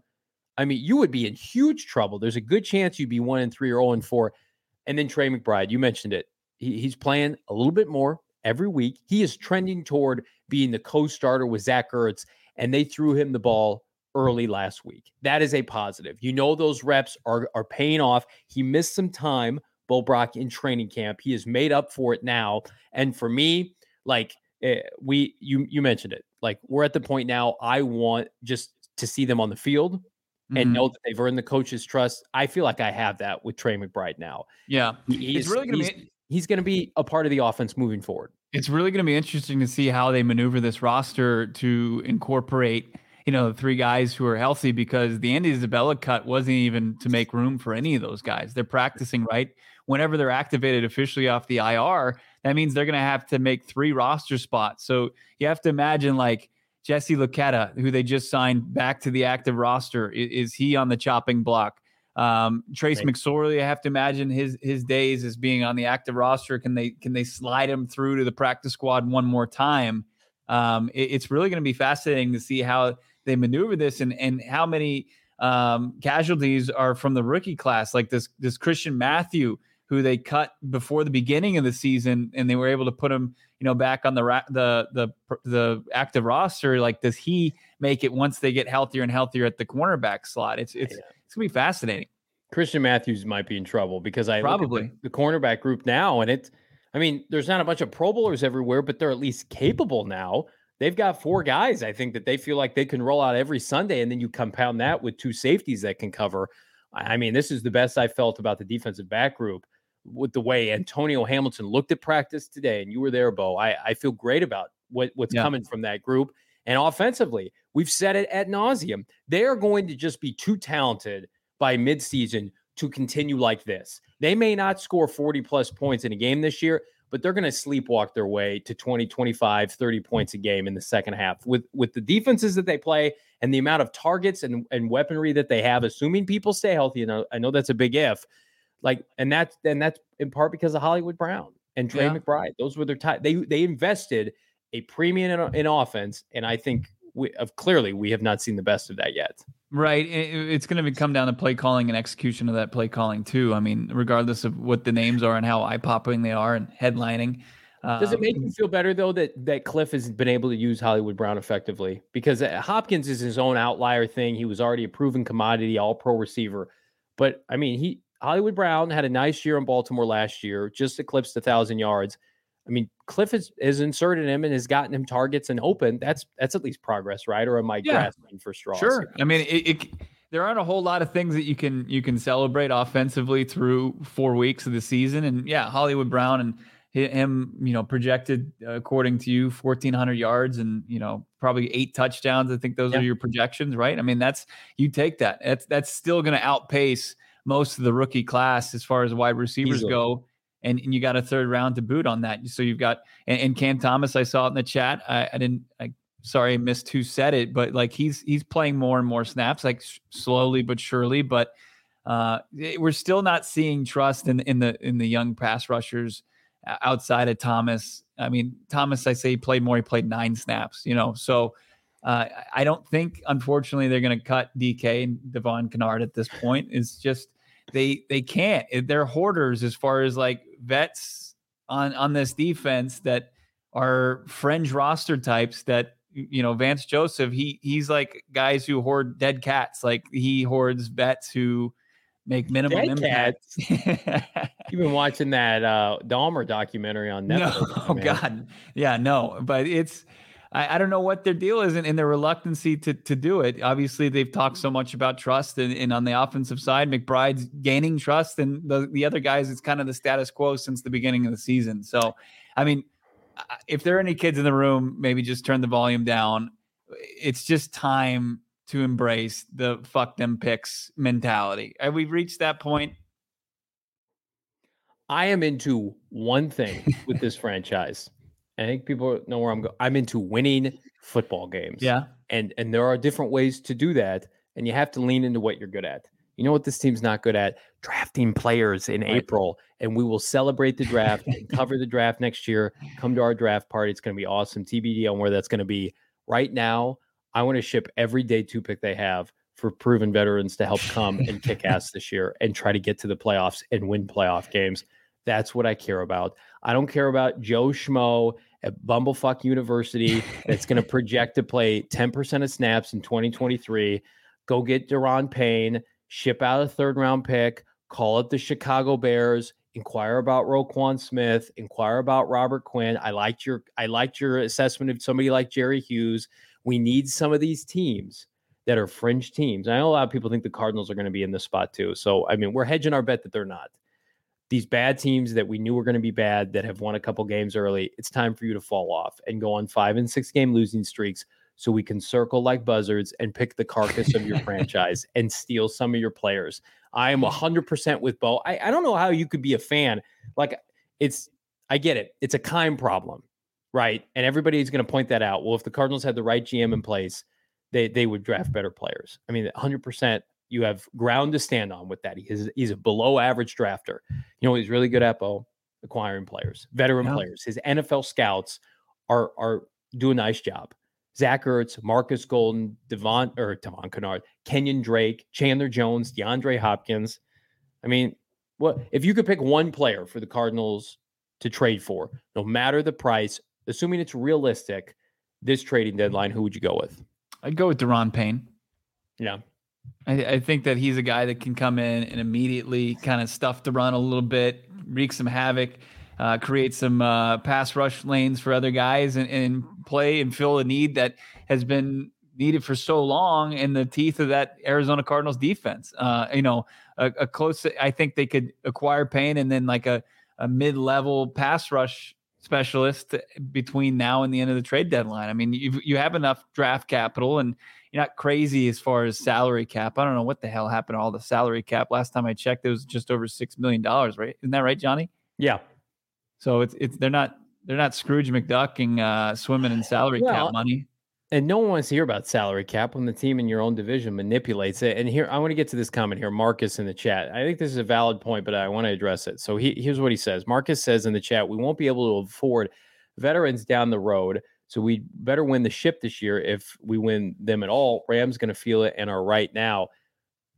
I mean, you would be in huge trouble. There's a good chance you'd be one and three or 0 and 4. And then Trey McBride, you mentioned it. He, he's playing a little bit more every week. He is trending toward being the co-starter with Zach Ertz, and they threw him the ball early last week. That is a positive. You know those reps are are paying off. He missed some time Bo Brock in training camp. He has made up for it now. And for me, like uh, we you you mentioned it. Like we're at the point now I want just to see them on the field mm-hmm. and know that they've earned the coach's trust. I feel like I have that with Trey McBride now. Yeah. He's really going to be he's going to be a part of the offense moving forward. It's really going to be interesting to see how they maneuver this roster to incorporate you know, the three guys who are healthy because the Andy Isabella cut wasn't even to make room for any of those guys. They're practicing right whenever they're activated officially off the IR, that means they're going to have to make three roster spots. So you have to imagine like Jesse Luketa, who they just signed back to the active roster. Is, is he on the chopping block? Um, Trace right. McSorley, I have to imagine his his days as being on the active roster. Can they can they slide him through to the practice squad one more time? Um, it, it's really going to be fascinating to see how they maneuver this and and how many um, casualties are from the rookie class, like this this Christian Matthew who they cut before the beginning of the season, and they were able to put him, you know, back on the ra- the the the active roster. Like, does he make it once they get healthier and healthier at the cornerback slot? It's it's yeah. it's gonna be fascinating. Christian Matthews might be in trouble because I probably the, the cornerback group now, and it's. I mean, there's not a bunch of Pro Bowlers everywhere, but they're at least capable now. They've got four guys. I think that they feel like they can roll out every Sunday, and then you compound that with two safeties that can cover. I mean, this is the best I felt about the defensive back group with the way Antonio Hamilton looked at practice today, and you were there, Bo. I, I feel great about what, what's yeah. coming from that group. And offensively, we've said it at nauseum. They are going to just be too talented by midseason to continue like this. They may not score 40 plus points in a game this year, but they're going to sleepwalk their way to 20, 25, 30 points a game in the second half with with the defenses that they play and the amount of targets and, and weaponry that they have, assuming people stay healthy. And I know that's a big if. Like, and that's and that's in part because of Hollywood Brown and Trey yeah. McBride. Those were their time. They they invested a premium in, in offense, and I think we of clearly we have not seen the best of that yet. Right. It's going to come down to play calling and execution of that play calling too. I mean, regardless of what the names are and how eye popping they are and headlining. Does it make you um, feel better though that that Kliff has been able to use Hollywood Brown effectively? Because uh, Hopkins is his own outlier thing. He was already a proven commodity, all pro receiver. But I mean, he Hollywood Brown had a nice year in Baltimore last year, just eclipsed a thousand yards. I mean, Kliff has, has inserted him and has gotten him targets and open. That's that's at least progress, right? Or am I yeah. grasping for straws? Sure. I mean, it, it, there aren't a whole lot of things that you can you can celebrate offensively through four weeks of the season. And yeah, Hollywood Brown and him, you know, projected uh, according to you, fourteen hundred yards and you know probably eight touchdowns. I think those yeah. are your projections, right? I mean, that's you take that. That's that's still going to outpace most of the rookie class as far as wide receivers Easily. go and, and you got a third round to boot on that. So you've got and, and Cam Thomas. I saw it in the chat. I, I didn't. I sorry, I missed who said it, but like he's he's playing more and more snaps, like slowly but surely. But uh, we're still not seeing trust in in the in the young pass rushers outside of Thomas. I mean, Thomas, I say he played more. He played nine snaps. You know, so. Uh, I don't think, unfortunately, they're going to cut DK and Devon Kennard at this point. It's just they they can't. They're hoarders as far as like vets on on this defense that are fringe roster types that you know Vance Joseph he he's like guys who hoard dead cats like he hoards vets who make minimum dead impact. *laughs* You've been watching that uh Dahmer documentary on Netflix. No, oh God, yeah, no, but it's I, I don't know what their deal is and, and their reluctancy to to do it. Obviously, they've talked so much about trust, and, and on the offensive side, McBride's gaining trust, and the the other guys, it's kind of the status quo since the beginning of the season. So, I mean, if there are any kids in the room, maybe just turn the volume down. It's just time to embrace the fuck them picks mentality. Have we reached that point? I am into one thing with this *laughs* franchise. I think people know where I'm going. I'm into winning football games. Yeah. And and there are different ways to do that. And you have to lean into what you're good at. You know what this team's not good at? Drafting players in right. April. And we will celebrate the draft *laughs* and cover the draft next year. Come to our draft party. It's going to be awesome. TBD on where that's going to be. Right now, I want to ship every day two pick they have for proven veterans to help come and kick ass *laughs* this year and try to get to the playoffs and win playoff games. That's what I care about. I don't care about Joe Schmo at Bumblefuck University that's going *laughs* to project to play 10% of snaps in 2023. Go get Daron Payne, ship out a third round pick, call up the Chicago Bears, inquire about Roquan Smith, inquire about Robert Quinn. I liked your I liked your assessment of somebody like Jerry Hughes. We need some of these teams that are fringe teams. I know a lot of people think the Cardinals are going to be in this spot too. So I mean, we're hedging our bet that they're not these bad teams that we knew were going to be bad that have won a couple games early, it's time for you to fall off and go on five and six game losing streaks so we can circle like buzzards and pick the carcass of your *laughs* franchise and steal some of your players. I am 100% with Bo. I, I don't know how you could be a fan. Like, it's, I get it. It's a Keim problem, right? And everybody's going to point that out. Well, if the Cardinals had the right GM in place, they, they would draft better players. I mean, 100% you have ground to stand on with that. He's he's a below average drafter. You know, he's really good at Bo acquiring players, veteran yeah. players. His NFL scouts are are do a nice job. Zach Ertz, Marcus Golden, Devon or Devon Kennard, Kenyan Drake, Chandler Jones, DeAndre Hopkins. I mean, what if you could pick one player for the Cardinals to trade for, no matter the price, assuming it's realistic, this trading deadline, who would you go with? I'd go with Daron Payne. Yeah. I, I, think that he's a guy that can come in and immediately kind of stuff the run a little bit, wreak some havoc. uh, create some uh, pass rush lanes for other guys and, and play and fill a need that has been needed for so long in the teeth of that Arizona Cardinals defense. Uh, you know, a, a, close. I think they could acquire Payne and then like a, a mid-level pass rush specialist between now and the end of the trade deadline. I mean, you you have enough draft capital and you're not crazy as far as salary cap. I don't know what the hell happened to all the salary cap. Last time I checked, it was just over six million dollars, right? Isn't that right, Johnny? Yeah. So it's it's they're not they're not Scrooge McDucking uh, swimming in salary well, cap money. And no one wants to hear about salary cap when the team in your own division manipulates it. And here, I want to get to this comment here, Marcus in the chat. I think this is a valid point, but I want to address it. So he, here's what he says Marcus says in the chat, we won't be able to afford veterans down the road. So we better win the ship this year if we win them at all. Rams going to feel it and are right now.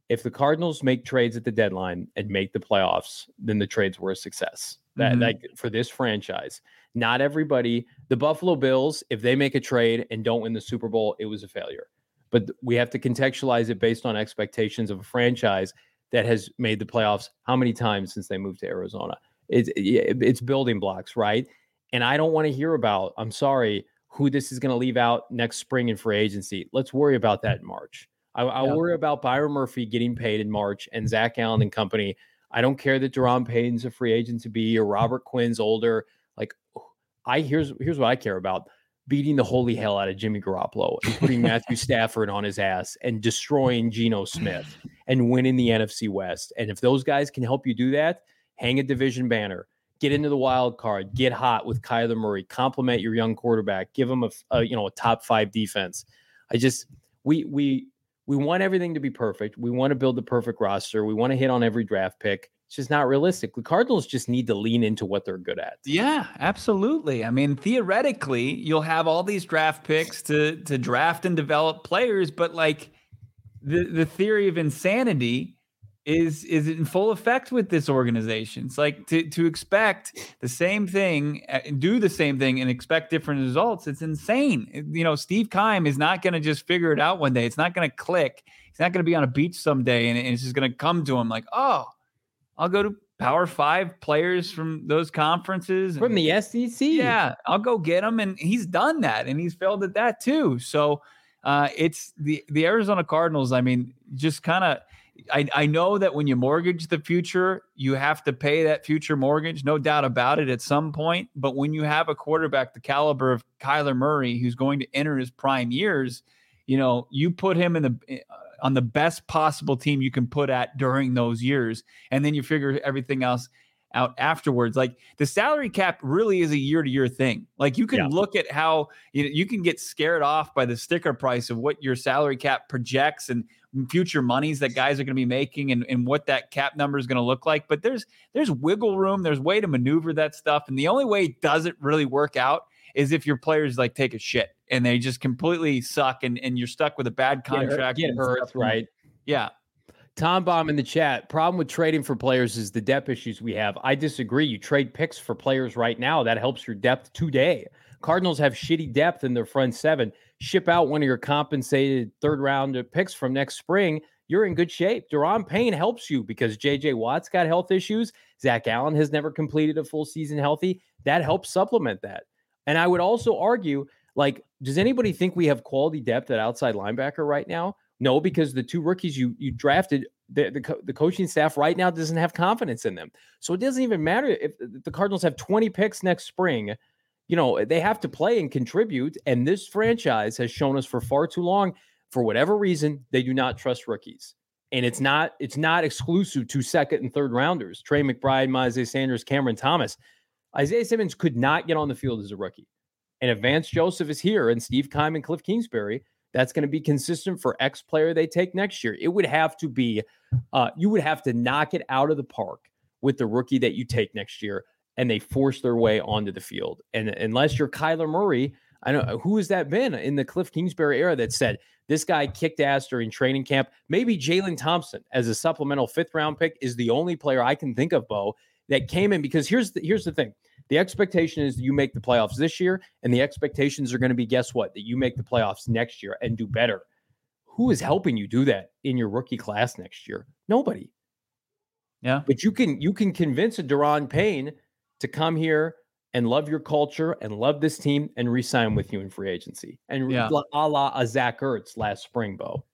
If the Cardinals make trades at the deadline and make the playoffs, then the trades were a success. That mm-hmm. like for this franchise. Not everybody, the Buffalo Bills, if they make a trade and don't win the Super Bowl, it was a failure. But we have to contextualize it based on expectations of a franchise that has made the playoffs how many times since they moved to Arizona? It's it's building blocks, right? And I don't want to hear about, I'm sorry, who this is going to leave out next spring in free agency. Let's worry about that in March. I, I yeah. worry about Byron Murphy getting paid in March and Zach Allen and company. I don't care that Daron Payne's a free agent to be or Robert Quinn's older. Like oh, I here's here's what I care about: beating the holy hell out of Jimmy Garoppolo and putting *laughs* Matthew Stafford on his ass and destroying Geno Smith and winning the NFC West. And if those guys can help you do that, hang a division banner, get into the wild card, get hot with Kyler Murray, compliment your young quarterback, give him a, a you know a top five defense. I just we we we want everything to be perfect. We want to build the perfect roster. We want to hit on every draft pick. It's just not realistic. The Cardinals just need to lean into what they're good at. Yeah, absolutely. I mean, theoretically, you'll have all these draft picks to to draft and develop players, but like the the theory of insanity is is in full effect with this organization. It's like to to expect the same thing, uh, do the same thing, and expect different results. It's insane. You know, Steve Keim is not going to just figure it out one day. It's not going to click. He's not going to be on a beach someday, and it's just going to come to him like, oh I'll go to Power Five players from those conferences from the SEC. Yeah, I'll go get them, and he's done that, and he's failed at that too. So uh, it's the the Arizona Cardinals. I mean, just kind of. I, I know that when you mortgage the future, you have to pay that future mortgage, no doubt about it, at some point. But when you have a quarterback the caliber of Kyler Murray, who's going to enter his prime years, you know, you put him in the eh, on the best possible team you can put at during those years, and then you figure everything else out afterwards. Like the salary cap really is a year to year thing. Like you can yeah. look at how you, know, you can get scared off by the sticker price of what your salary cap projects and future monies that guys are going to be making and, and what that cap number is going to look like. But there's there's wiggle room. There's way to maneuver that stuff. And the only way it doesn't really work out is if your players like take a shit and they just completely suck and, and you're stuck with a bad contract. Get hurt, get hurt right? Yeah. Tom Bomb in the chat. Problem with trading for players is the depth issues we have. I disagree. You trade picks for players right now. That helps your depth today. Cardinals have shitty depth in their front seven. Ship out one of your compensated third round picks from next spring. You're in good shape. Daron Payne helps you because JJ Watt's got health issues. Zach Allen has never completed a full season healthy. That helps supplement that. And I would also argue like, does anybody think we have quality depth at outside linebacker right now? No, because the two rookies you you drafted, the, the, the coaching staff right now doesn't have confidence in them. So it doesn't even matter if uh, the Cardinals have 20 picks next spring. You know, they have to play and contribute. And this franchise has shown us for far too long, for whatever reason, they do not trust rookies. And it's not it's not exclusive to second and third rounders. Trey McBride, Myjai Sanders, Cameron Thomas. Isaiah Simmons could not get on the field as a rookie. And if Vance Joseph is here and Steve Keim and Kliff Kingsbury, that's going to be consistent for X player they take next year. It would have to be, uh, you would have to knock it out of the park with the rookie that you take next year, and they force their way onto the field. And unless you're Kyler Murray, I know who has that been in the Kliff Kingsbury era that said this guy kicked ass during training camp. Maybe Jalen Thompson as a supplemental fifth round pick is the only player I can think of, Bo, that came in because here's the here's the thing. The expectation is you make the playoffs this year, and the expectations are going to be guess what? That you make the playoffs next year and do better. Who is helping you do that in your rookie class next year? Nobody. Yeah. But you can you can convince a Daron Payne to come here and love your culture and love this team and resign with you in free agency. And yeah. a la a Zach Ertz last spring, Bo.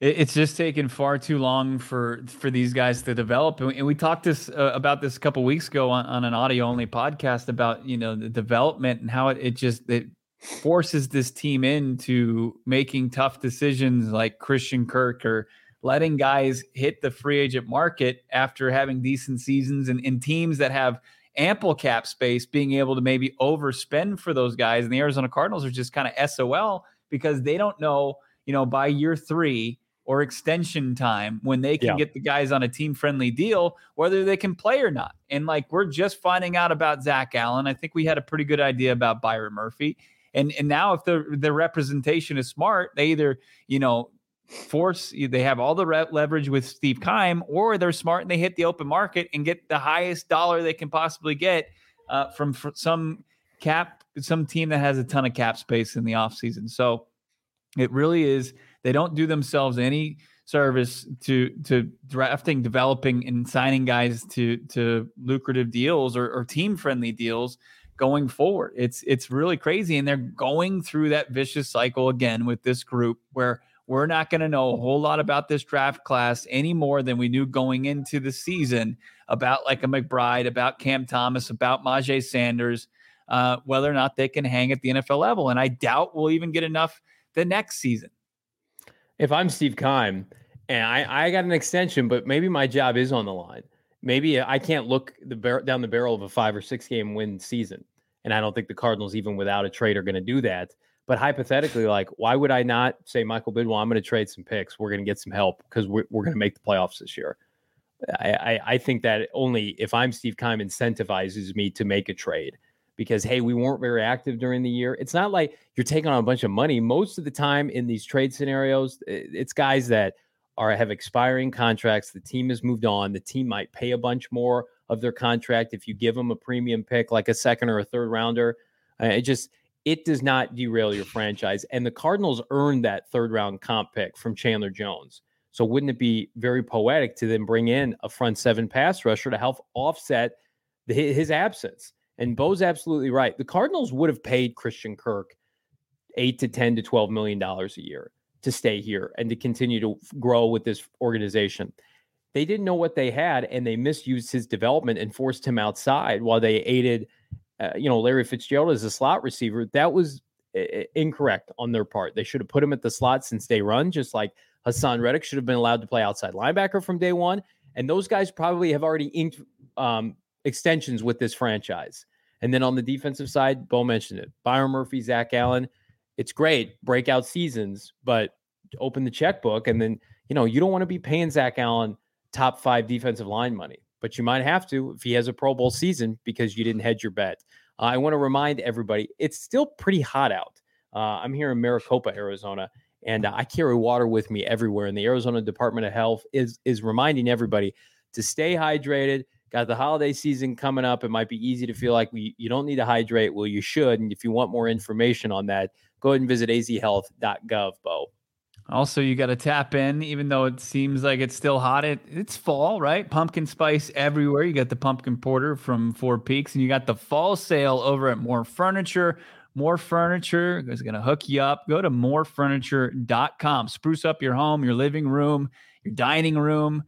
It's just taken far too long for for these guys to develop, and we talked this uh, about this a couple weeks ago on, on an audio only podcast about you know the development and how it, it just it forces this team into making tough decisions like Christian Kirk or letting guys hit the free agent market after having decent seasons and, in teams that have ample cap space being able to maybe overspend for those guys. And the Arizona Cardinals are just kind of SOL because they don't know, you know, by year three or extension time when they can yeah. get the guys on a team friendly deal, whether they can play or not. And like we're just finding out about Zach Allen. I think we had a pretty good idea about Byron Murphy. And and now if the the representation is smart, they either, you know, force they have all the re- leverage with Steve Keim, or they're smart and they hit the open market and get the highest dollar they can possibly get uh, from, from some cap, some team that has a ton of cap space in the offseason. So it really is, they don't do themselves any service to to drafting, developing, and signing guys to to lucrative deals or, or team friendly deals going forward. It's it's really crazy, and they're going through that vicious cycle again with this group where we're not going to know a whole lot about this draft class any more than we knew going into the season about like a McBride, about Cam Thomas, about Myjai Sanders, uh, whether or not they can hang at the NFL level. And I doubt we'll even get enough the next season. If I'm Steve Keim and I, I got an extension, but maybe my job is on the line. Maybe I can't look the bar- down the barrel of a five or six game win season. And I don't think the Cardinals, even without a trade, are going to do that. But hypothetically, like, why would I not say, Michael Bidwill, I'm going to trade some picks. We're going to get some help because we're, we're going to make the playoffs this year. I, I, I, think that only if I'm Steve Keim incentivizes me to make a trade because, hey, we weren't very active during the year. It's not like you're taking on a bunch of money. Most of the time in these trade scenarios, it's guys that are have expiring contracts. The team has moved on. The team might pay a bunch more of their contract if you give them a premium pick like a second or a third rounder. Uh, it just it does not derail your franchise. And the Cardinals earned that third round comp pick from Chandler Jones. So wouldn't it be very poetic to then bring in a front seven pass rusher to help offset the, his absence? And Bo's absolutely right. The Cardinals would have paid Christian Kirk eight to ten to twelve million dollars a year to stay here and to continue to grow with this organization. They didn't know what they had, and they misused his development and forced him outside while they aided uh, you know, Larry Fitzgerald as a slot receiver, that was uh, incorrect on their part. They should have put him at the slot since day run, just like Haason Reddick should have been allowed to play outside linebacker from day one. And those guys probably have already inked um, extensions with this franchise. And then on the defensive side, Bo mentioned it Byron Murphy, Zach Allen. It's great, breakout seasons, but open the checkbook. And then, you know, you don't want to be paying Zach Allen top five defensive line money but you might have to if he has a Pro Bowl season because you didn't hedge your bet. Uh, I want to remind everybody it's still pretty hot out. Uh, I'm here in Maricopa, Arizona, and I carry water with me everywhere. And the Arizona Department of Health is is reminding everybody to stay hydrated. Got the holiday season coming up. It might be easy to feel like we you don't need to hydrate. Well, you should. And if you want more information on that, go ahead and visit azhealth.gov, Bo. Also, you got to tap in, even though it seems like it's still hot. It, it's fall, right? Pumpkin spice everywhere. You got the pumpkin porter from Four Peaks, and you got the fall sale over at More Furniture. More Furniture is going to hook you up. Go to morefurniture.com. Spruce up your home, your living room, your dining room,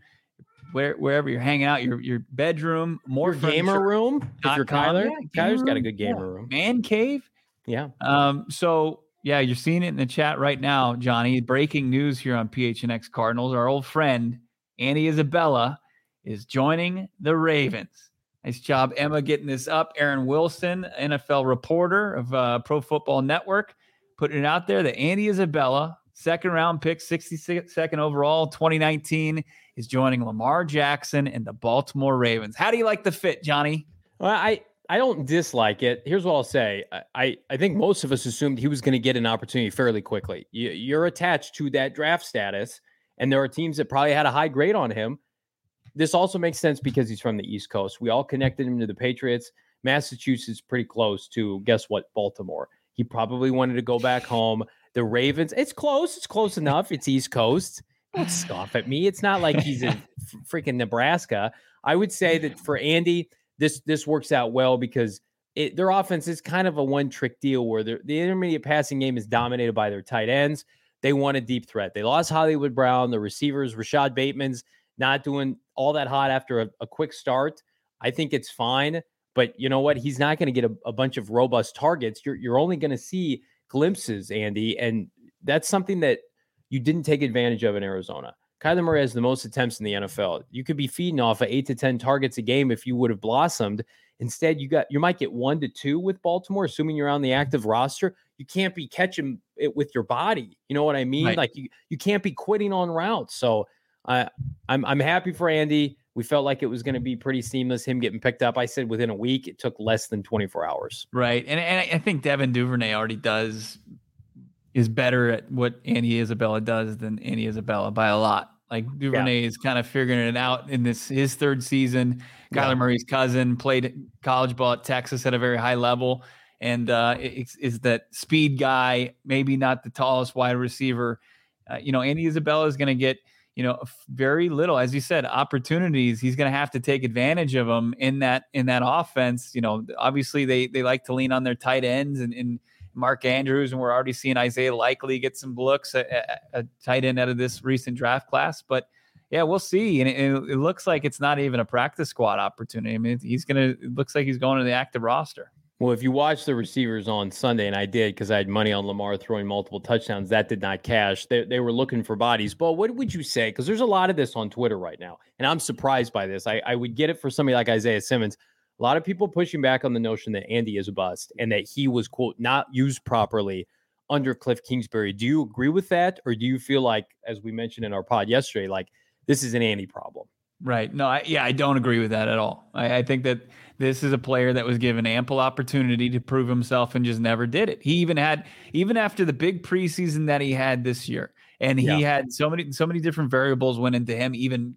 where, wherever you're hanging out, your your bedroom, more your gamer room. If you're Kyler, yeah, Kyler's got a good gamer yeah. room. Man cave. Yeah. Um. So yeah, you're seeing it in the chat right now, Johnny. Breaking news here on PHNX Cardinals. Our old friend, Andy Isabella, is joining the Ravens. Nice job, Emma, getting this up. Aaron Wilson, NFL reporter of uh, Pro Football Network, putting it out there that Andy Isabella, second round pick, 62nd overall, 2019, is joining Lamar Jackson and the Baltimore Ravens. How do you like the fit, Johnny? Well, I I don't dislike it. Here's what I'll say. I, I think most of us assumed he was going to get an opportunity fairly quickly. You, you're attached to that draft status, and there are teams that probably had a high grade on him. This also makes sense because he's from the East Coast. We all connected him to the Patriots. Massachusetts pretty close to guess what? Baltimore. He probably wanted to go back home. The Ravens, it's close. It's close enough. It's East Coast. Don't scoff at me. It's not like he's in *laughs* freaking Nebraska. I would say that for Andy, this this works out well because it, their offense is kind of a one trick deal where the intermediate passing game is dominated by their tight ends. They want a deep threat. They lost Hollywood Brown, the receivers, Rashod Bateman's not doing all that hot after a, a quick start. I think it's fine. But you know what? He's not going to get a, a, bunch of robust targets. You're you're only going to see glimpses, Andy, and that's something that you didn't take advantage of in Arizona. Kyler Murray has the most attempts in the NFL. You could be feeding off of eight to ten targets a game if you would have blossomed. Instead, you got you might get one to two with Baltimore, assuming you're on the mm-hmm. active roster. You can't be catching it with your body. You know what I mean? Right. Like you you can't be quitting on routes. So I I'm I'm happy for Andy. We felt like it was going to be pretty seamless, him getting picked up. I said within a week, it took less than 24 hours. Right. And, and I think Devin Duvernay already does, is better at what Andy Isabella does than Andy Isabella by a lot. Like Duvernay yeah. is kind of figuring it out in this his third season. Kyler yeah. Murray's cousin played college ball at Texas at a very high level, and uh, is, is that speed guy. Maybe not the tallest wide receiver. Uh, you know, Andy Isabella is going to get you know very little as you said opportunities he's going to have to take advantage of them in that in that offense you know obviously they they like to lean on their tight ends and, and mark andrews and we're already seeing isaiah likely get some looks at, a tight end out of this recent draft class but yeah we'll see and it, it looks like it's not even a practice squad opportunity i mean he's gonna it looks like he's going to the active roster well, if you watch the receivers on Sunday, and I did because I had money on Lamar throwing multiple touchdowns, that did not cash. They, they were looking for bodies. But what would you say? Because there's a lot of this on Twitter right now, and I'm surprised by this. I, I would get it for somebody like Isaiah Simmons. A lot of people pushing back on the notion that Andy is a bust and that he was, quote, not used properly under Kliff Kingsbury. Do you agree with that? Or do you feel like, as we mentioned in our pod yesterday, like this is an Andy problem? Right. No, I, yeah, I don't agree with that at all. I, I, think that this is a player that was given ample opportunity to prove himself and just never did it. He even had, even after the big preseason that he had this year, and he yeah. had so many, so many different variables went into him even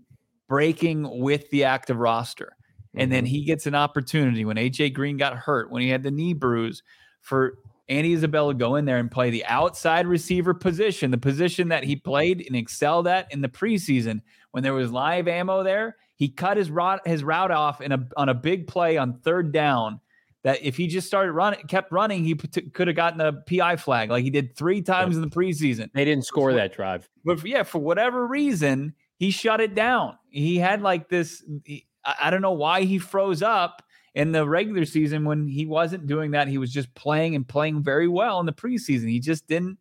breaking with the active roster. And then mm-hmm. he gets an opportunity when AJ Green got hurt, when he had the knee bruise, for Andy Isabella go in there and play the outside receiver position, the position that he played and excelled at in the preseason when there was live ammo there. He cut his route his route off in a on a big play on third down. That if he just started running, kept running, he p- could have gotten a PI flag like he did three times in the preseason. They didn't score that drive, but yeah, for whatever reason, he shut it down. He had like this. He, I don't know why he froze up in the regular season when he wasn't doing that. He was just playing and playing very well in the preseason. He just didn't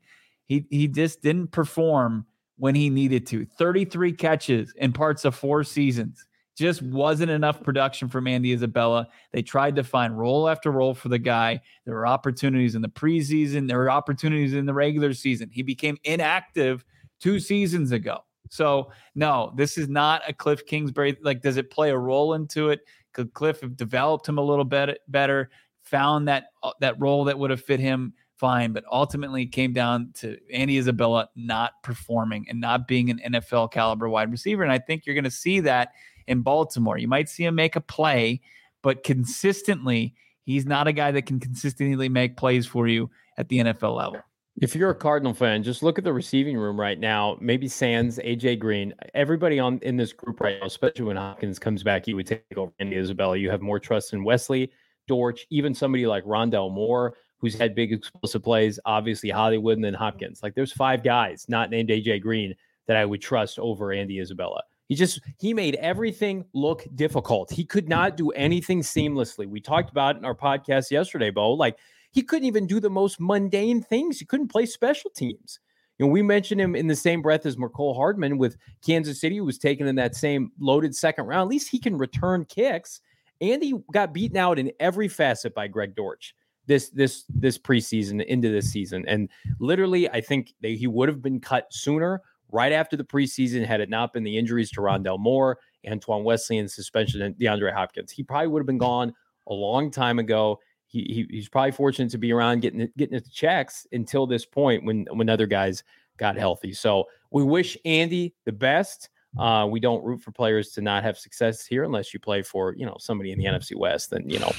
he he just didn't perform when he needed to. 33 catches in parts of four seasons. Just wasn't enough production from Andy Isabella. They tried to find role after role for the guy. There were opportunities in the preseason, there were opportunities in the regular season. He became inactive two seasons ago. So, no, this is not a Kliff Kingsbury. Like, does it play a role into it? Could Kliff have developed him a little bit better, found that uh, that role that would have fit him fine, but ultimately came down to Andy Isabella not performing and not being an NFL caliber wide receiver. And I think you're going to see that in Baltimore. You might see him make a play, but consistently, he's not a guy that can consistently make plays for you at the NFL level. If you're a Cardinal fan, just look at the receiving room right now. Maybe Sands, AJ Green, everybody on in this group right now, especially when Hopkins comes back, you would take over Andy Isabella. You have more trust in Wesley, Dortch, even somebody like Rondale Moore, who's had big explosive plays. Obviously Hollywood and then Hopkins. Like there's five guys not named AJ Green that I would trust over Andy Isabella. He just he made everything look difficult. He could not do anything seamlessly. We talked about in our podcast yesterday, Bo. Like he couldn't even do the most mundane things. He couldn't play special teams. You know, we mentioned him in the same breath as Mecole Hardman with Kansas City, who was taken in that same loaded second round. At least he can return kicks. Andy got beaten out in every facet by Greg Dortch this this this preseason into this season, and literally, I think that he would have been cut sooner, right after the preseason, had it not been the injuries to Rondale Moore, Antoine Wesley, and suspension and DeAndre Hopkins. He probably would have been gone a long time ago he, he he's probably fortunate to be around getting getting his checks until this point when when other guys got healthy. So we wish Andy the best. Uh, we don't root for players to not have success here unless you play for you know somebody in the NFC West. Then you know,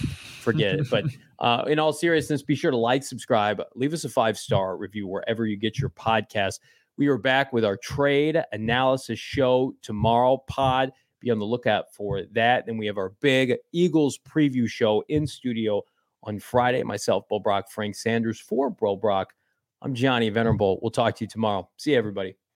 forget it. But *laughs* uh, in all seriousness, be sure to like, subscribe, leave us a five star review wherever you get your podcast. We are back with our trade analysis show tomorrow. Pod be on the lookout for that. Then we have our big Eagles preview show in studio on Friday. Myself, Bo Brock, Frank Sanders for Bro Brock. I'm Johnny Venerable. We'll talk to you tomorrow. See you, everybody.